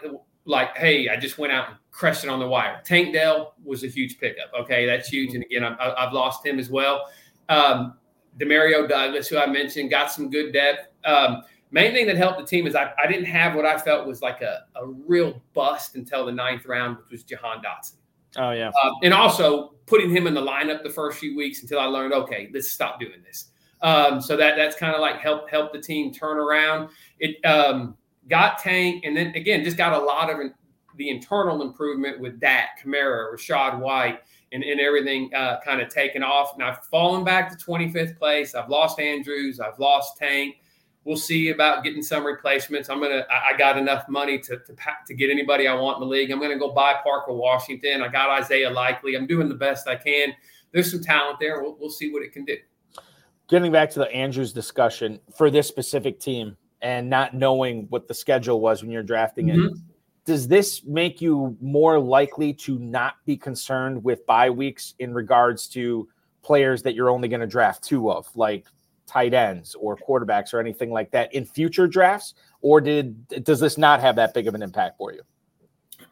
like, hey, I just went out and crushed it on the wire. Tank Dell was a huge pickup. Okay, that's huge. And again, I, I've lost him as well. Um, Demario Douglas, who I mentioned, got some good depth. Um, main thing that helped the team is I, I didn't have what I felt was like a, a real bust until the ninth round, which was Jahan Dotson. Oh yeah, Um, and also putting him in the lineup the first few weeks until I learned, okay, let's stop doing this. Um, so that that's kind of like help help the team turn around. It um, got Tank, and then again just got a lot of the internal improvement with Dak, Kamara, Rachaad White, and, and everything uh, kind of taken off. And I've fallen back to 25th place. I've lost Andrews. I've lost Tank. We'll see about getting some replacements. I'm gonna. I I got enough money to to, to get anybody I want in the league. I'm gonna go buy Parker Washington. I got Isaiah Likely. I'm doing the best I can. There's some talent there. We'll, we'll see what it can do. getting back to the Andrews discussion for this specific team and not knowing what the schedule was when you're drafting it, Mhm. does this make you more likely to not be concerned with bye weeks in regards to players that you're only going to draft two of, like tight ends or quarterbacks or anything like that in future drafts? Or did does this not have that big of an impact for you?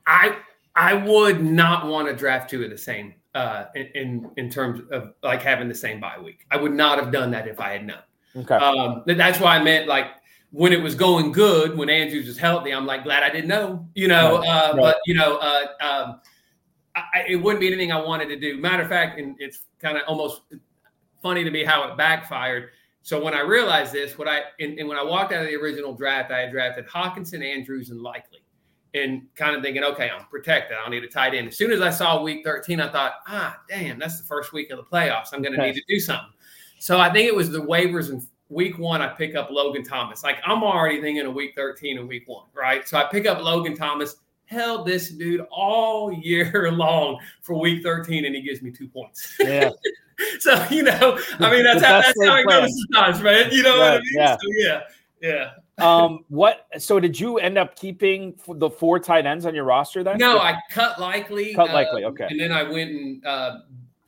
I I would not want to draft two of the same uh, in, in in terms of like having the same bye week. I would not have done that if I had known. Okay. Um, that's why I meant like when it was going good, when Andrews was healthy, I'm like glad I didn't know, you know. Uh, But you know, uh, um, I, it wouldn't be anything I wanted to do. Matter of fact, and it's kind of almost funny to me how it backfired. So when I realized this, what I and, and, when I walked out of the original draft, I had drafted Hockenson, Andrews, and Likely, and kind of thinking, okay, I'm protected. I don't need a tight end. As soon as I saw Week 13, I thought, ah, damn, that's the first week of the playoffs. I'm going to need to do something. So I think it was the waivers in week one. I pick up Logan Thomas. Like I'm already thinking of Week 13 and Week one, right? So I pick up Logan Thomas held this dude all year long for week 13 and he gives me two points. Yeah. so, you know, I mean, that's, how, that's how it goes sometimes, man. You know right, what I mean? Yeah. So, yeah. Yeah. um, what? So, did you end up keeping the four tight ends on your roster then? No, I cut likely. Cut likely. Uh, okay. And then I went and uh,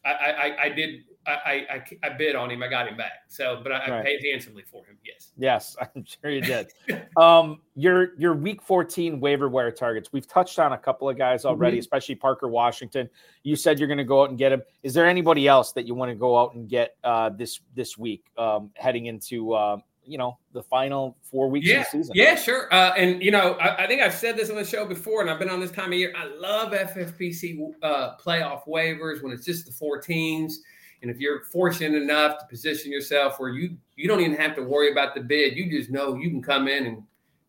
I, I, I did I, I, I bid on him. I got him back. So, but I, right. I, paid handsomely for him. Yes. Yes, I'm sure you did. um, your your week 14 waiver wire targets. We've touched on a couple of guys already, mm-hmm. especially Parker Washington. You said you're going to go out and get him. Is there anybody else that you want to go out and get uh, this this week, um, heading into uh, you know the final four weeks yeah, of the season? Yeah, sure. Uh, and you know, I, I, think I've said this on the show before, and I've been on this time of year. I love FFPC uh, playoff waivers when it's just the four teams and if you're fortunate enough to position yourself where you you don't even have to worry about the bid, you just know you can come in and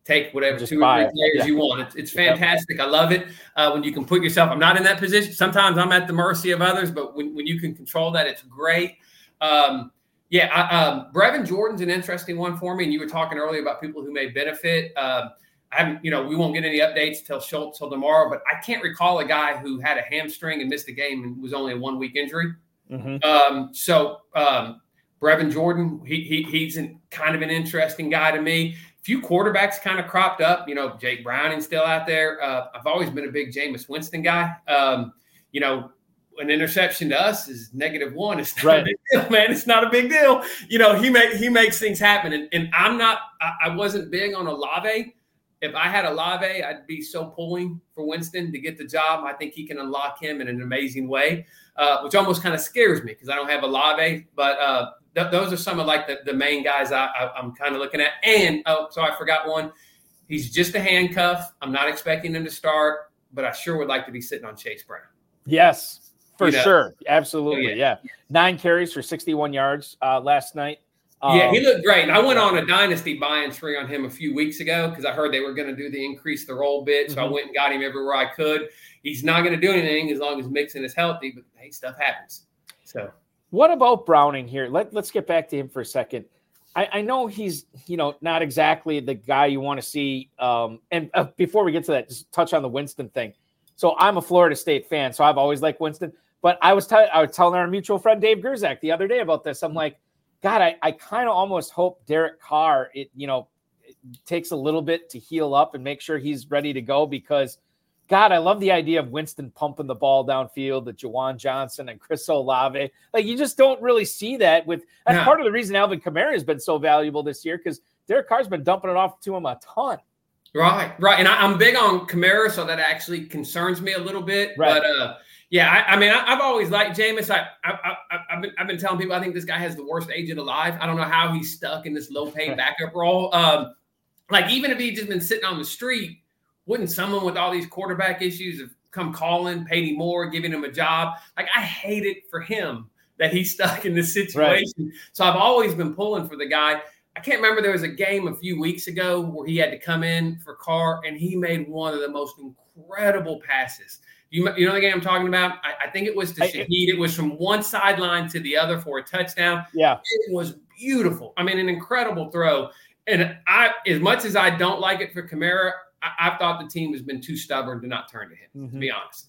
take whatever just two or three players yeah. you want. It's, it's fantastic. I love it uh, when you can put yourself. I'm not in that position. Sometimes I'm at the mercy of others, but when, when you can control that, it's great. Um, yeah, I, um, Brevin Jordan's an interesting one for me. And you were talking earlier about people who may benefit. Um, I haven't, you know, we won't get any updates till Schultz till tomorrow, but I can't recall a guy who had a hamstring and missed a game and was only a one week injury. Mm-hmm. Um, so um, Brevin Jordan, he, he he's an, kind of an interesting guy to me. A few quarterbacks kind of cropped up. You know, Jake Browning still out there. Uh, I've always been a big Jameis Winston guy. Um, you know, an interception to us is negative one. It's not right. a big deal, man. It's not a big deal. You know, he make he makes things happen. And, and I'm not. I, I wasn't big on Olave if I had Olave, I'd be so pulling for Winston to get the job. I think he can unlock him in an amazing way, uh, which almost kind of scares me because I don't have Olave. But uh, th- those are some of like the, the main guys I, am kind of looking at. And oh, so I forgot one. He's just a handcuff. I'm not expecting him to start, but I sure would like to be sitting on Chase Brown. Yes, for you know? sure, absolutely. Oh, yeah. yeah. nine carries for 61 yards uh, last night. Yeah, he um, looked great. I went on a dynasty buying spree on him a few weeks ago because I heard they were going to do the increase the roll bit. So mm-hmm. I went and got him everywhere I could. He's not going to do anything as long as Mixon is healthy, but hey, stuff happens. So, what about Browning here? Let, let's get back to him for a second. I, I know he's, you know, not exactly the guy you want to see. Um, and uh, before we get to that, just touch on the Winston thing. So I'm a Florida State fan, so I've always liked Winston. But I was, t- I was telling our mutual friend Dave Gerzak the other day about this. I'm like, God, I, I kind of almost hope Derek Carr, it you know, it takes a little bit to heal up and make sure he's ready to go because God, I love the idea of Winston pumping the ball downfield, the Juwan Johnson and Chris Olave. Like you just don't really see that with that's part of the reason Alvin Kamara has been so valuable this year because Derek Carr's been dumping it off to him a ton. Right, right. And I, am big on Kamara, so that actually concerns me a little bit. Right. But uh yeah, I, I mean, I, have always liked Jameis. I, I, have been, I've been telling people I think this guy has the worst agent alive. I don't know how he's stuck in this low paid backup role. Um, like, even if he'd just been sitting on the street, wouldn't someone with all these quarterback issues have come calling, paid him more, giving him a job? Like, I hate it for him that he's stuck in this situation. Right. So I've always been pulling for the guy. I can't remember there was a game a few weeks ago where he had to come in for Carr, and he made one of the most incredible passes. You, you know the game I'm talking about? I, I think it was to Shaheed. It was from one sideline to the other for a touchdown. Yeah. It was beautiful. I mean, an incredible throw. And I, as much as I don't like it for Kamara, I, I thought the team has been too stubborn to not turn to him, mm-hmm. to be honest.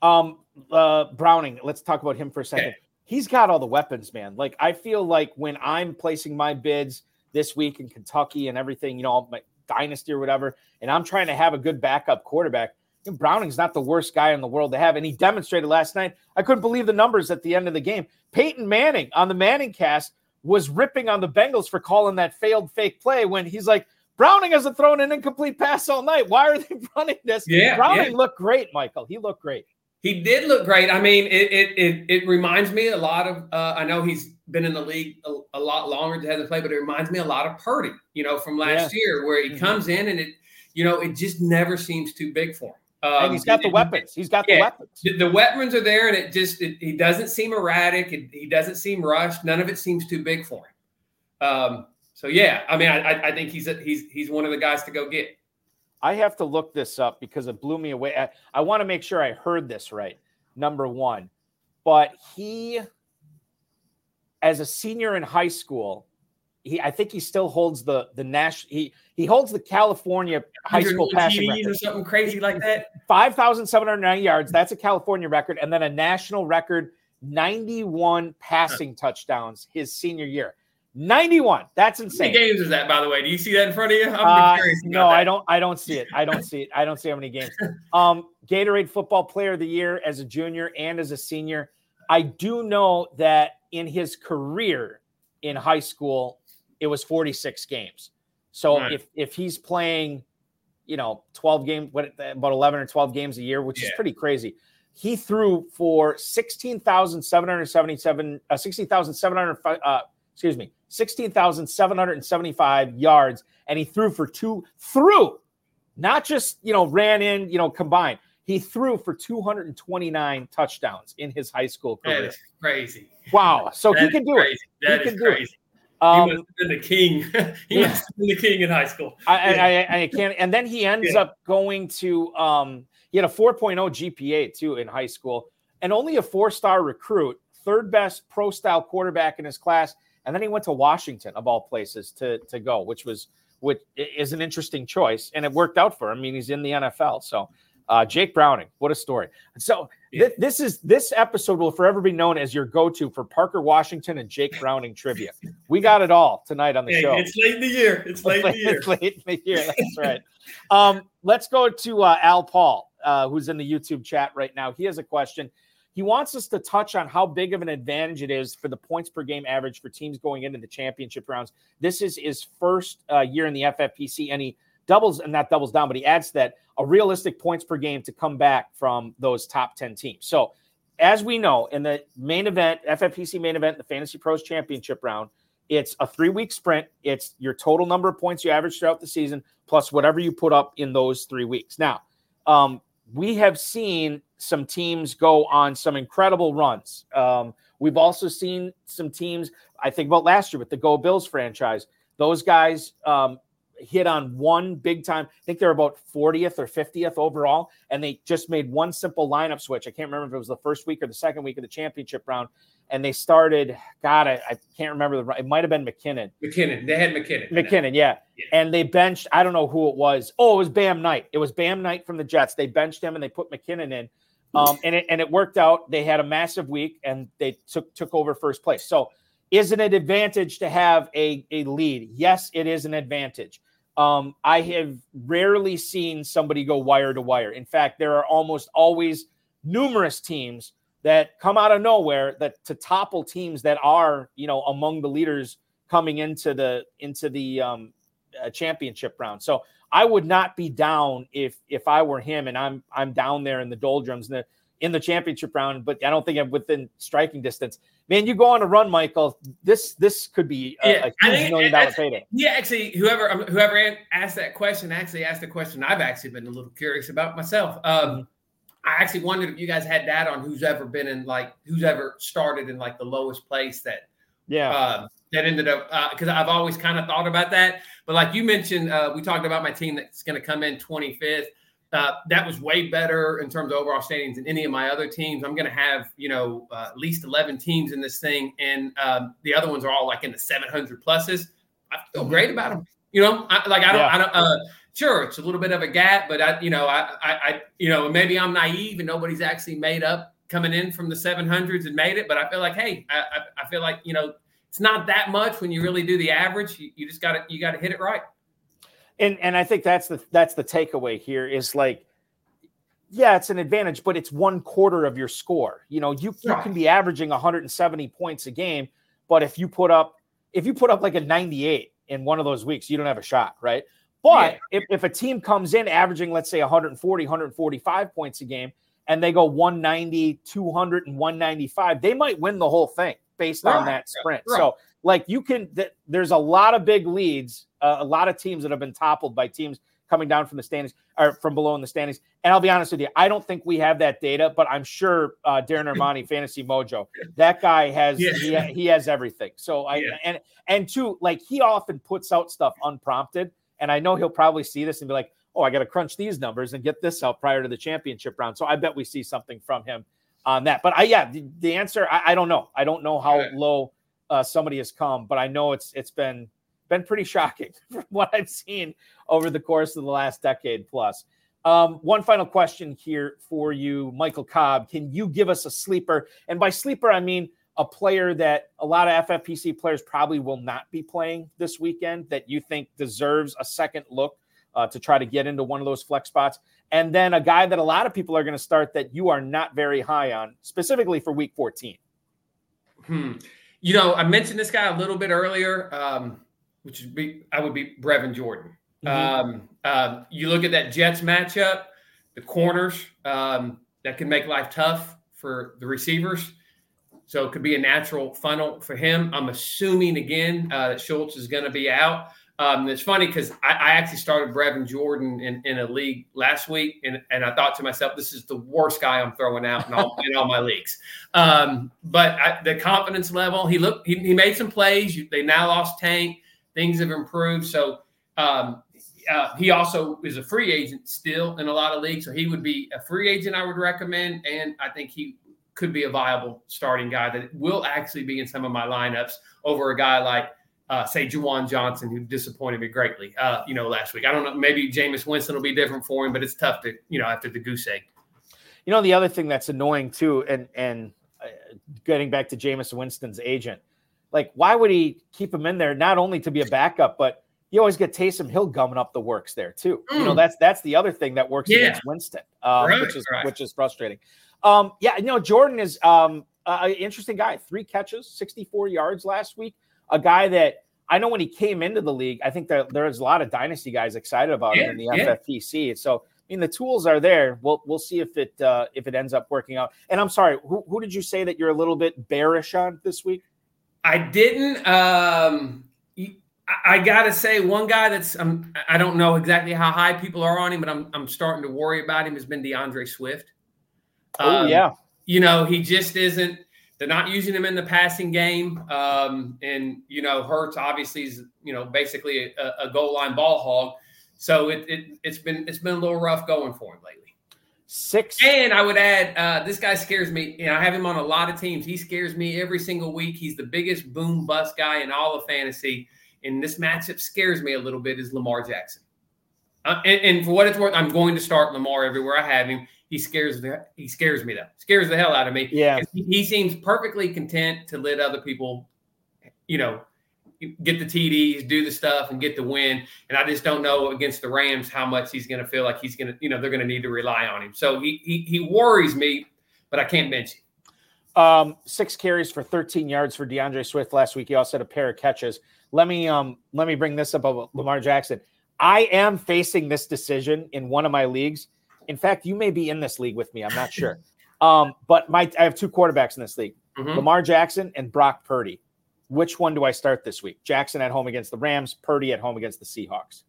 Um, uh, Browning, let's talk about him for a second. Okay. He's got all the weapons, man. Like, I feel like when I'm placing my bids this week in Kentucky and everything, you know, my dynasty or whatever, and I'm trying to have a good backup quarterback – Browning's not the worst guy in the world to have. And he demonstrated last night. I couldn't believe the numbers at the end of the game. Peyton Manning on the Manning cast was ripping on the Bengals for calling that failed fake play when he's like, Browning hasn't thrown an incomplete pass all night. Why are they running this? Yeah, Browning yeah. looked great, Michael. He looked great. He did look great. I mean, it it it, it reminds me a lot of. Uh, I know he's been in the league a, a lot longer, than hasn't played, but it reminds me a lot of Purdy. You know, from last yeah. year, where he mm-hmm. comes in and it, you know, it just never seems too big for him. Um, and he's got the weapons. He's got yeah, the weapons. The, the, weapons are there, and it just it, he doesn't seem erratic. It, he doesn't seem rushed. None of it seems too big for him. Um, so yeah, I mean, I, I think he's a, he's he's one of the guys to go get. I have to look this up because it blew me away. I, I want to make sure I heard this right. Number one, but he, as a senior in high school, he I think he still holds the the national he he holds the California high school passing record or something crazy like that. Five thousand seven hundred nine yards. That's a California record, and then a national record ninety one passing touchdowns his senior year. 91. That's insane. How many games is that, by the way? Do you see that in front of you? Uh, no. I don't. I don't see it. I don't see it. I don't see how many games. Um, Gatorade Football Player of the Year as a junior and as a senior. I do know that in his career in high school, it was 46 games. So right. if if he's playing, you know, 12 games, what about 11 or 12 games a year, which yeah. is pretty crazy. He threw for 16,777, uh, 16,700, uh, excuse me, 16,775 yards, and he threw for two, threw, not just, you know, ran in, you know, combined. He threw for 229 touchdowns in his high school career. That is crazy. Wow. So he can do crazy. it. That he is crazy. Um, he must have been the king. he yeah. must have been the king in high school. I, yeah. I, I, I, can't. And then he ends yeah. up going to. Um, he had a 4.0 GPA too in high school, and only a four-star recruit, third best pro-style quarterback in his class. And then he went to Washington, of all places, to to go, which was which is an interesting choice, and it worked out for him. I mean, he's in the NFL, so uh, Jake Browning, what a story! So th- this is this episode will forever be known as your go-to for Parker Washington and Jake Browning trivia. We got it all tonight on the show. It's late in the year. It's late in the year. It's late in the year. That's right. um, let's go to uh, Al Paul, uh, who's in the YouTube chat right now. He has a question. He wants us to touch on how big of an advantage it is for the points per game average for teams going into the championship rounds. This is his first uh, year in the FFPC, and he doubles and not doubles down, but he adds that a realistic points per game to come back from those top 10 teams. So, as we know, in the main event, FFPC main event, the Fantasy Pros Championship round, it's a three week sprint. It's your total number of points you average throughout the season plus whatever you put up in those three weeks. Now, um, we have seen some teams go on some incredible runs. Um, we've also seen some teams, I think about last year with the Go Bills franchise. Those guys um, hit on one big time. I think they're about 40th or 50th overall, and they just made one simple lineup switch. I can't remember if it was the first week or the second week of the championship round. And they started, God, I, I can't remember the. It might have been McKinnon. McKinnon. They had McKinnon. McKinnon, yeah. yeah. And they benched. I don't know who it was. Oh, it was Bam Knight. It was Bam Knight from the Jets. They benched him and they put McKinnon in. Um, and it and it worked out. They had a massive week and they took took over first place. So is it an advantage to have a, a lead? Yes, it is an advantage. Um, I have rarely seen somebody go wire to wire. In fact, there are almost always numerous teams that come out of nowhere that to topple teams that are, you know, among the leaders coming into the into the um, uh, championship round. So I would not be down if if I were him and I'm I'm down there in the doldrums in the in the championship round, but I don't think I'm within striking distance man, you go on a run, Michael. This this could be a, yeah, a huge million dollar payday. Yeah, actually, whoever um, whoever asked that question actually asked the question I've actually been a little curious about myself. Um, mm-hmm. I actually wondered if you guys had data on who's ever been in like who's ever started in like the lowest place that yeah uh, that ended up because uh, I've always kind of thought about that. But like you mentioned, uh, we talked about my team that's going to come in 25th. Uh, that was way better in terms of overall standings than any of my other teams. I'm going to have, you know, uh, at least 11 teams in this thing, and um, the other ones are all like in the 700 pluses. I feel mm-hmm. great about them. You know, I, like I don't, yeah. I don't. Uh, sure, it's a little bit of a gap, but I, you know, I, I, I, you know, maybe I'm naive and nobody's actually made up coming in from the 700s and made it. But I feel like, hey, I, I, I feel like you know, it's not that much when you really do the average. You, you just got to, you got to hit it right and and I think that's the that's the takeaway here is like, yeah, it's an advantage, but it's one quarter of your score. You know, you, you can be averaging 170 points a game, but if you put up if you put up like a 98 in one of those weeks, you don't have a shot, right? But yeah. if, if a team comes in averaging, let's say 140, 145 points a game, and they go 190, 200, and 195, they might win the whole thing based right. on that sprint. Right. So, like, you can, th- there's a lot of big leads, uh, a lot of teams that have been toppled by teams coming down from the standings or from below in the standings. And I'll be honest with you, I don't think we have that data, but I'm sure uh, Darren Armani, Fantasy Mojo, that guy has yeah. he, he, has everything. So I yeah. and and two, like he often puts out stuff unprompted, and I know he'll probably see this and be like, oh, I got to crunch these numbers and get this out prior to the championship round. So I bet we see something from him on that. But I yeah, the, the answer I, I, don't know. I don't know how low uh, somebody has come, but I know it's it's been been pretty shocking from what I've seen over the course of the last decade plus. Um, one final question here for you, Michael Cobb. Can you give us a sleeper? And by sleeper, I mean a player that a lot of FFPC players probably will not be playing this weekend that you think deserves a second look uh, to try to get into one of those flex spots. And then a guy that a lot of people are going to start that you are not very high on, specifically for week 14. Hmm. You know, I mentioned this guy a little bit earlier. Um, which would be I would be Brevin Jordan. Mm-hmm. Um, uh, you look at that Jets matchup, the corners um, that can make life tough for the receivers. So it could be a natural funnel for him. I'm assuming again uh, that Schultz is going to be out. Um, it's funny because I, I, actually started Brevin Jordan in, in, a league last week, and, and I thought to myself, this is the worst guy I'm throwing out in all, in all my leagues. Um, but I, the confidence level, he looked, he, he made some plays. They now lost Tank things have improved. So um, uh, he also is a free agent still in a lot of leagues. So he would be a free agent I would recommend. And I think he could be a viable starting guy that will actually be in some of my lineups over a guy like, uh, say, Juwan Johnson, who disappointed me greatly, uh, you know, last week. I don't know. Maybe Jameis Winston will be different for him, but it's tough to, you know, after the goose egg. You know, the other thing that's annoying too, and, and, uh, getting back to Jameis Winston's agent, like, why would he keep him in there? Not only to be a backup, but you always get Taysom Hill gumming up the works there too. Mm. You know, mm. that's that's the other thing that works yeah. against Winston, um, right, which is right. which is frustrating. Um, yeah, you know, Jordan is um, an interesting guy. Three catches, 64 yards last week. A guy that I know when he came into the league, I think that there's a lot of dynasty guys excited about yeah, him in the yeah. FFPC. So I mean, the tools are there. We'll we'll see if it uh, if it ends up working out. And I'm sorry, who, who did you say that you're a little bit bearish on this week? I didn't. Um, I, gotta say, one guy that's um, I don't know exactly how high people are on him, but I'm I'm starting to worry about him. Has been D'Andre Swift. Oh um, yeah, you know he just isn't. They're not using him in the passing game, um, and you know Hurts obviously is you know basically a, a goal line ball hog. So it, it it's been it's been a little rough going for him lately. Six. And I would add, uh, this guy scares me. You know, I have him on a lot of teams. He scares me every single week. He's the biggest boom bust guy in all of fantasy. And this matchup scares me a little bit. Is Lamar Jackson? Uh, and, and, for what it's worth, I'm going to start Lamar everywhere I have him. He scares the he scares me though. Scares the hell out of me. Yeah. He, seems perfectly content to let other people, you know, get the TDs, do the stuff, and get the win. And I just don't know against the Rams how much he's going to feel like he's going to, you know, they're going to need to rely on him. So he, he he worries me, but I can't bench him. Um, six carries for 13 yards for D'Andre Swift last week. He also had a pair of catches. Let me um let me bring this up about Lamar Jackson. I am facing this decision in one of my leagues. In fact, you may be in this league with me. I'm not sure. Um, but my I have two quarterbacks in this league: mm-hmm. Lamar Jackson and Brock Purdy which one do I start this week? Jackson at home against the Rams, Purdy at home against the Seahawks.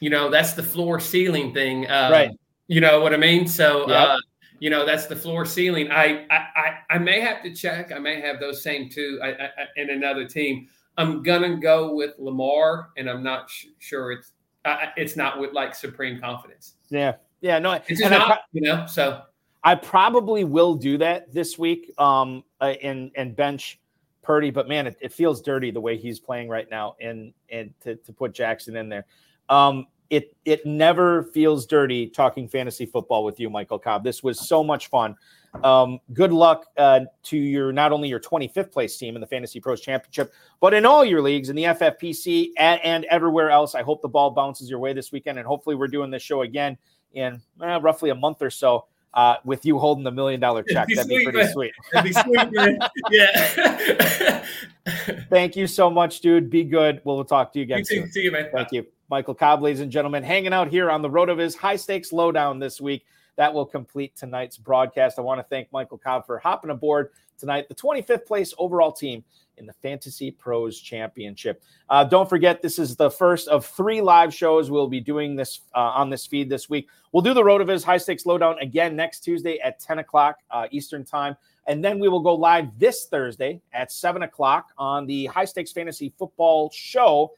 You know, that's the floor ceiling thing. Uh, right. You know what I mean? So, yep. uh, you know, that's the floor ceiling. I, I, I, I, may have to check. I may have those same two I, I, in another team. I'm gonna go with Lamar, and I'm not sh- sure it's it's not with like supreme confidence. Yeah, yeah, no, it's not. you know, so I probably will do that this week. Um, uh, and and bench Purdy, but man, it, it, feels dirty the way he's playing right now, and and to, to put Jackson in there. Um, it it never feels dirty talking fantasy football with you, Michael Cobb. This was so much fun. Um, good luck uh, to your not only your 25th place team in the Fantasy Pros Championship, but in all your leagues in the FFPC and, and everywhere else. I hope the ball bounces your way this weekend, and hopefully we're doing this show again in uh, roughly a month or so uh, with you holding the million dollar check. That'd be, That'd be pretty sweet. That'd be sweet, man. yeah. Thank you so much, dude. Be good. We'll, we'll talk to you again you soon. See you, man. Thank you. Michael Cobb, ladies and gentlemen, hanging out here on the road of his high stakes lowdown this week. That will complete tonight's broadcast. I want to thank Michael Cobb for hopping aboard tonight, the 25th place overall team in the Fantasy Pros Championship. Uh, don't forget, this is the first of three live shows we'll be doing this uh, on this feed this week. We'll do the RotoViz High Stakes Lowdown again next Tuesday at 10 o'clock uh, Eastern Time. And then we will go live this Thursday at 7 o'clock on the High Stakes Fantasy Football Show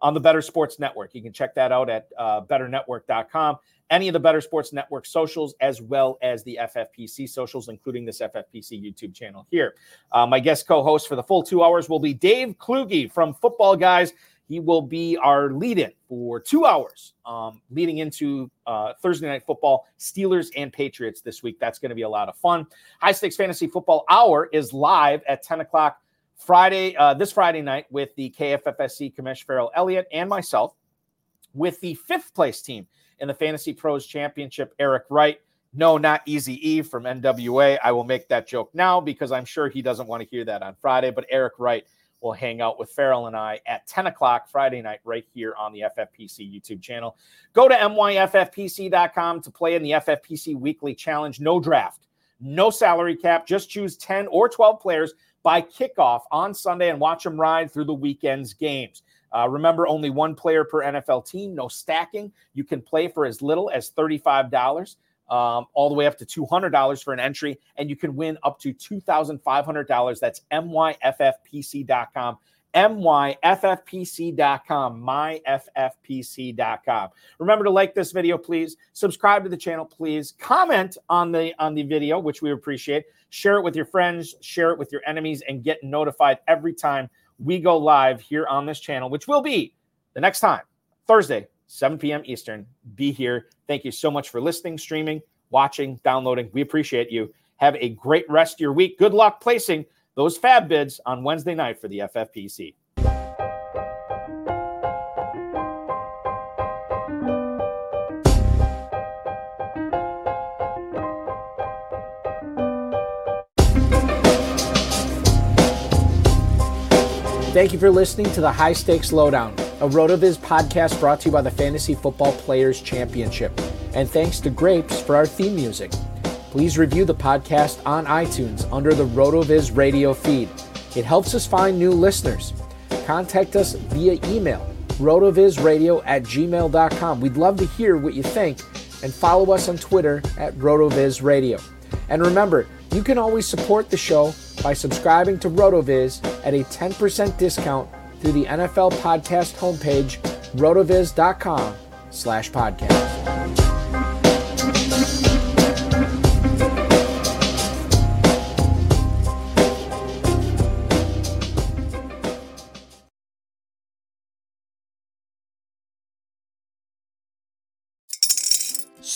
on the Better Sports Network. You can check that out at uh, betternetwork.com any of the Better Sports Network socials, as well as the FFPC socials, including this FFPC YouTube channel here. Uh, my guest co host for the full two hours will be Dave Kluge from Football Guys. He will be our lead in for two hours um, leading into uh, Thursday Night Football, Steelers and Patriots this week. That's going to be a lot of fun. High Stakes Fantasy Football Hour is live at 10 o'clock Friday, uh, this Friday night with the KFFSC Commish Farrell Elliott and myself with the fifth place team in the Fantasy Pros Championship, Eric Wright. No, not Easy E from NWA. I will make that joke now because I'm sure he doesn't want to hear that on Friday. But Eric Wright will hang out with Farrell and I at 10 o'clock Friday night right here on the FFPC YouTube channel. Go to myffpc.com to play in the FFPC Weekly Challenge. No draft, no salary cap. Just choose 10 or 12 players by kickoff on Sunday and watch them ride through the weekend's games. Uh, remember, only one player per NFL team, no stacking. You can play for as little as $35, um, all the way up to $200 for an entry, and you can win up to $2,500. That's myffpc.com. myffpc.com, myffpc.com. Remember to like this video, please. Subscribe to the channel, please. Comment on the on the video, which we appreciate. Share it with your friends, share it with your enemies, and get notified every time we go live here on this channel, which will be the next time, Thursday, 7 p.m. Eastern. Be here. Thank you so much for listening, streaming, watching, downloading. We appreciate you. Have a great rest of your week. Good luck placing those FAAB bids on Wednesday night for the FFPC. Thank you for listening to the High Stakes Lowdown, a RotoViz podcast brought to you by the Fantasy Football Players Championship. And thanks to Grapes for our theme music. Please review the podcast on iTunes under the RotoViz radio feed. It helps us find new listeners. Contact us via email, rotovizradio at gmail.com. We'd love to hear what you think and follow us on Twitter at RotoVizRadio. And remember, you can always support the show by subscribing to RotoViz at a 10% discount through the NFL podcast homepage, rotoviz.com slash podcast.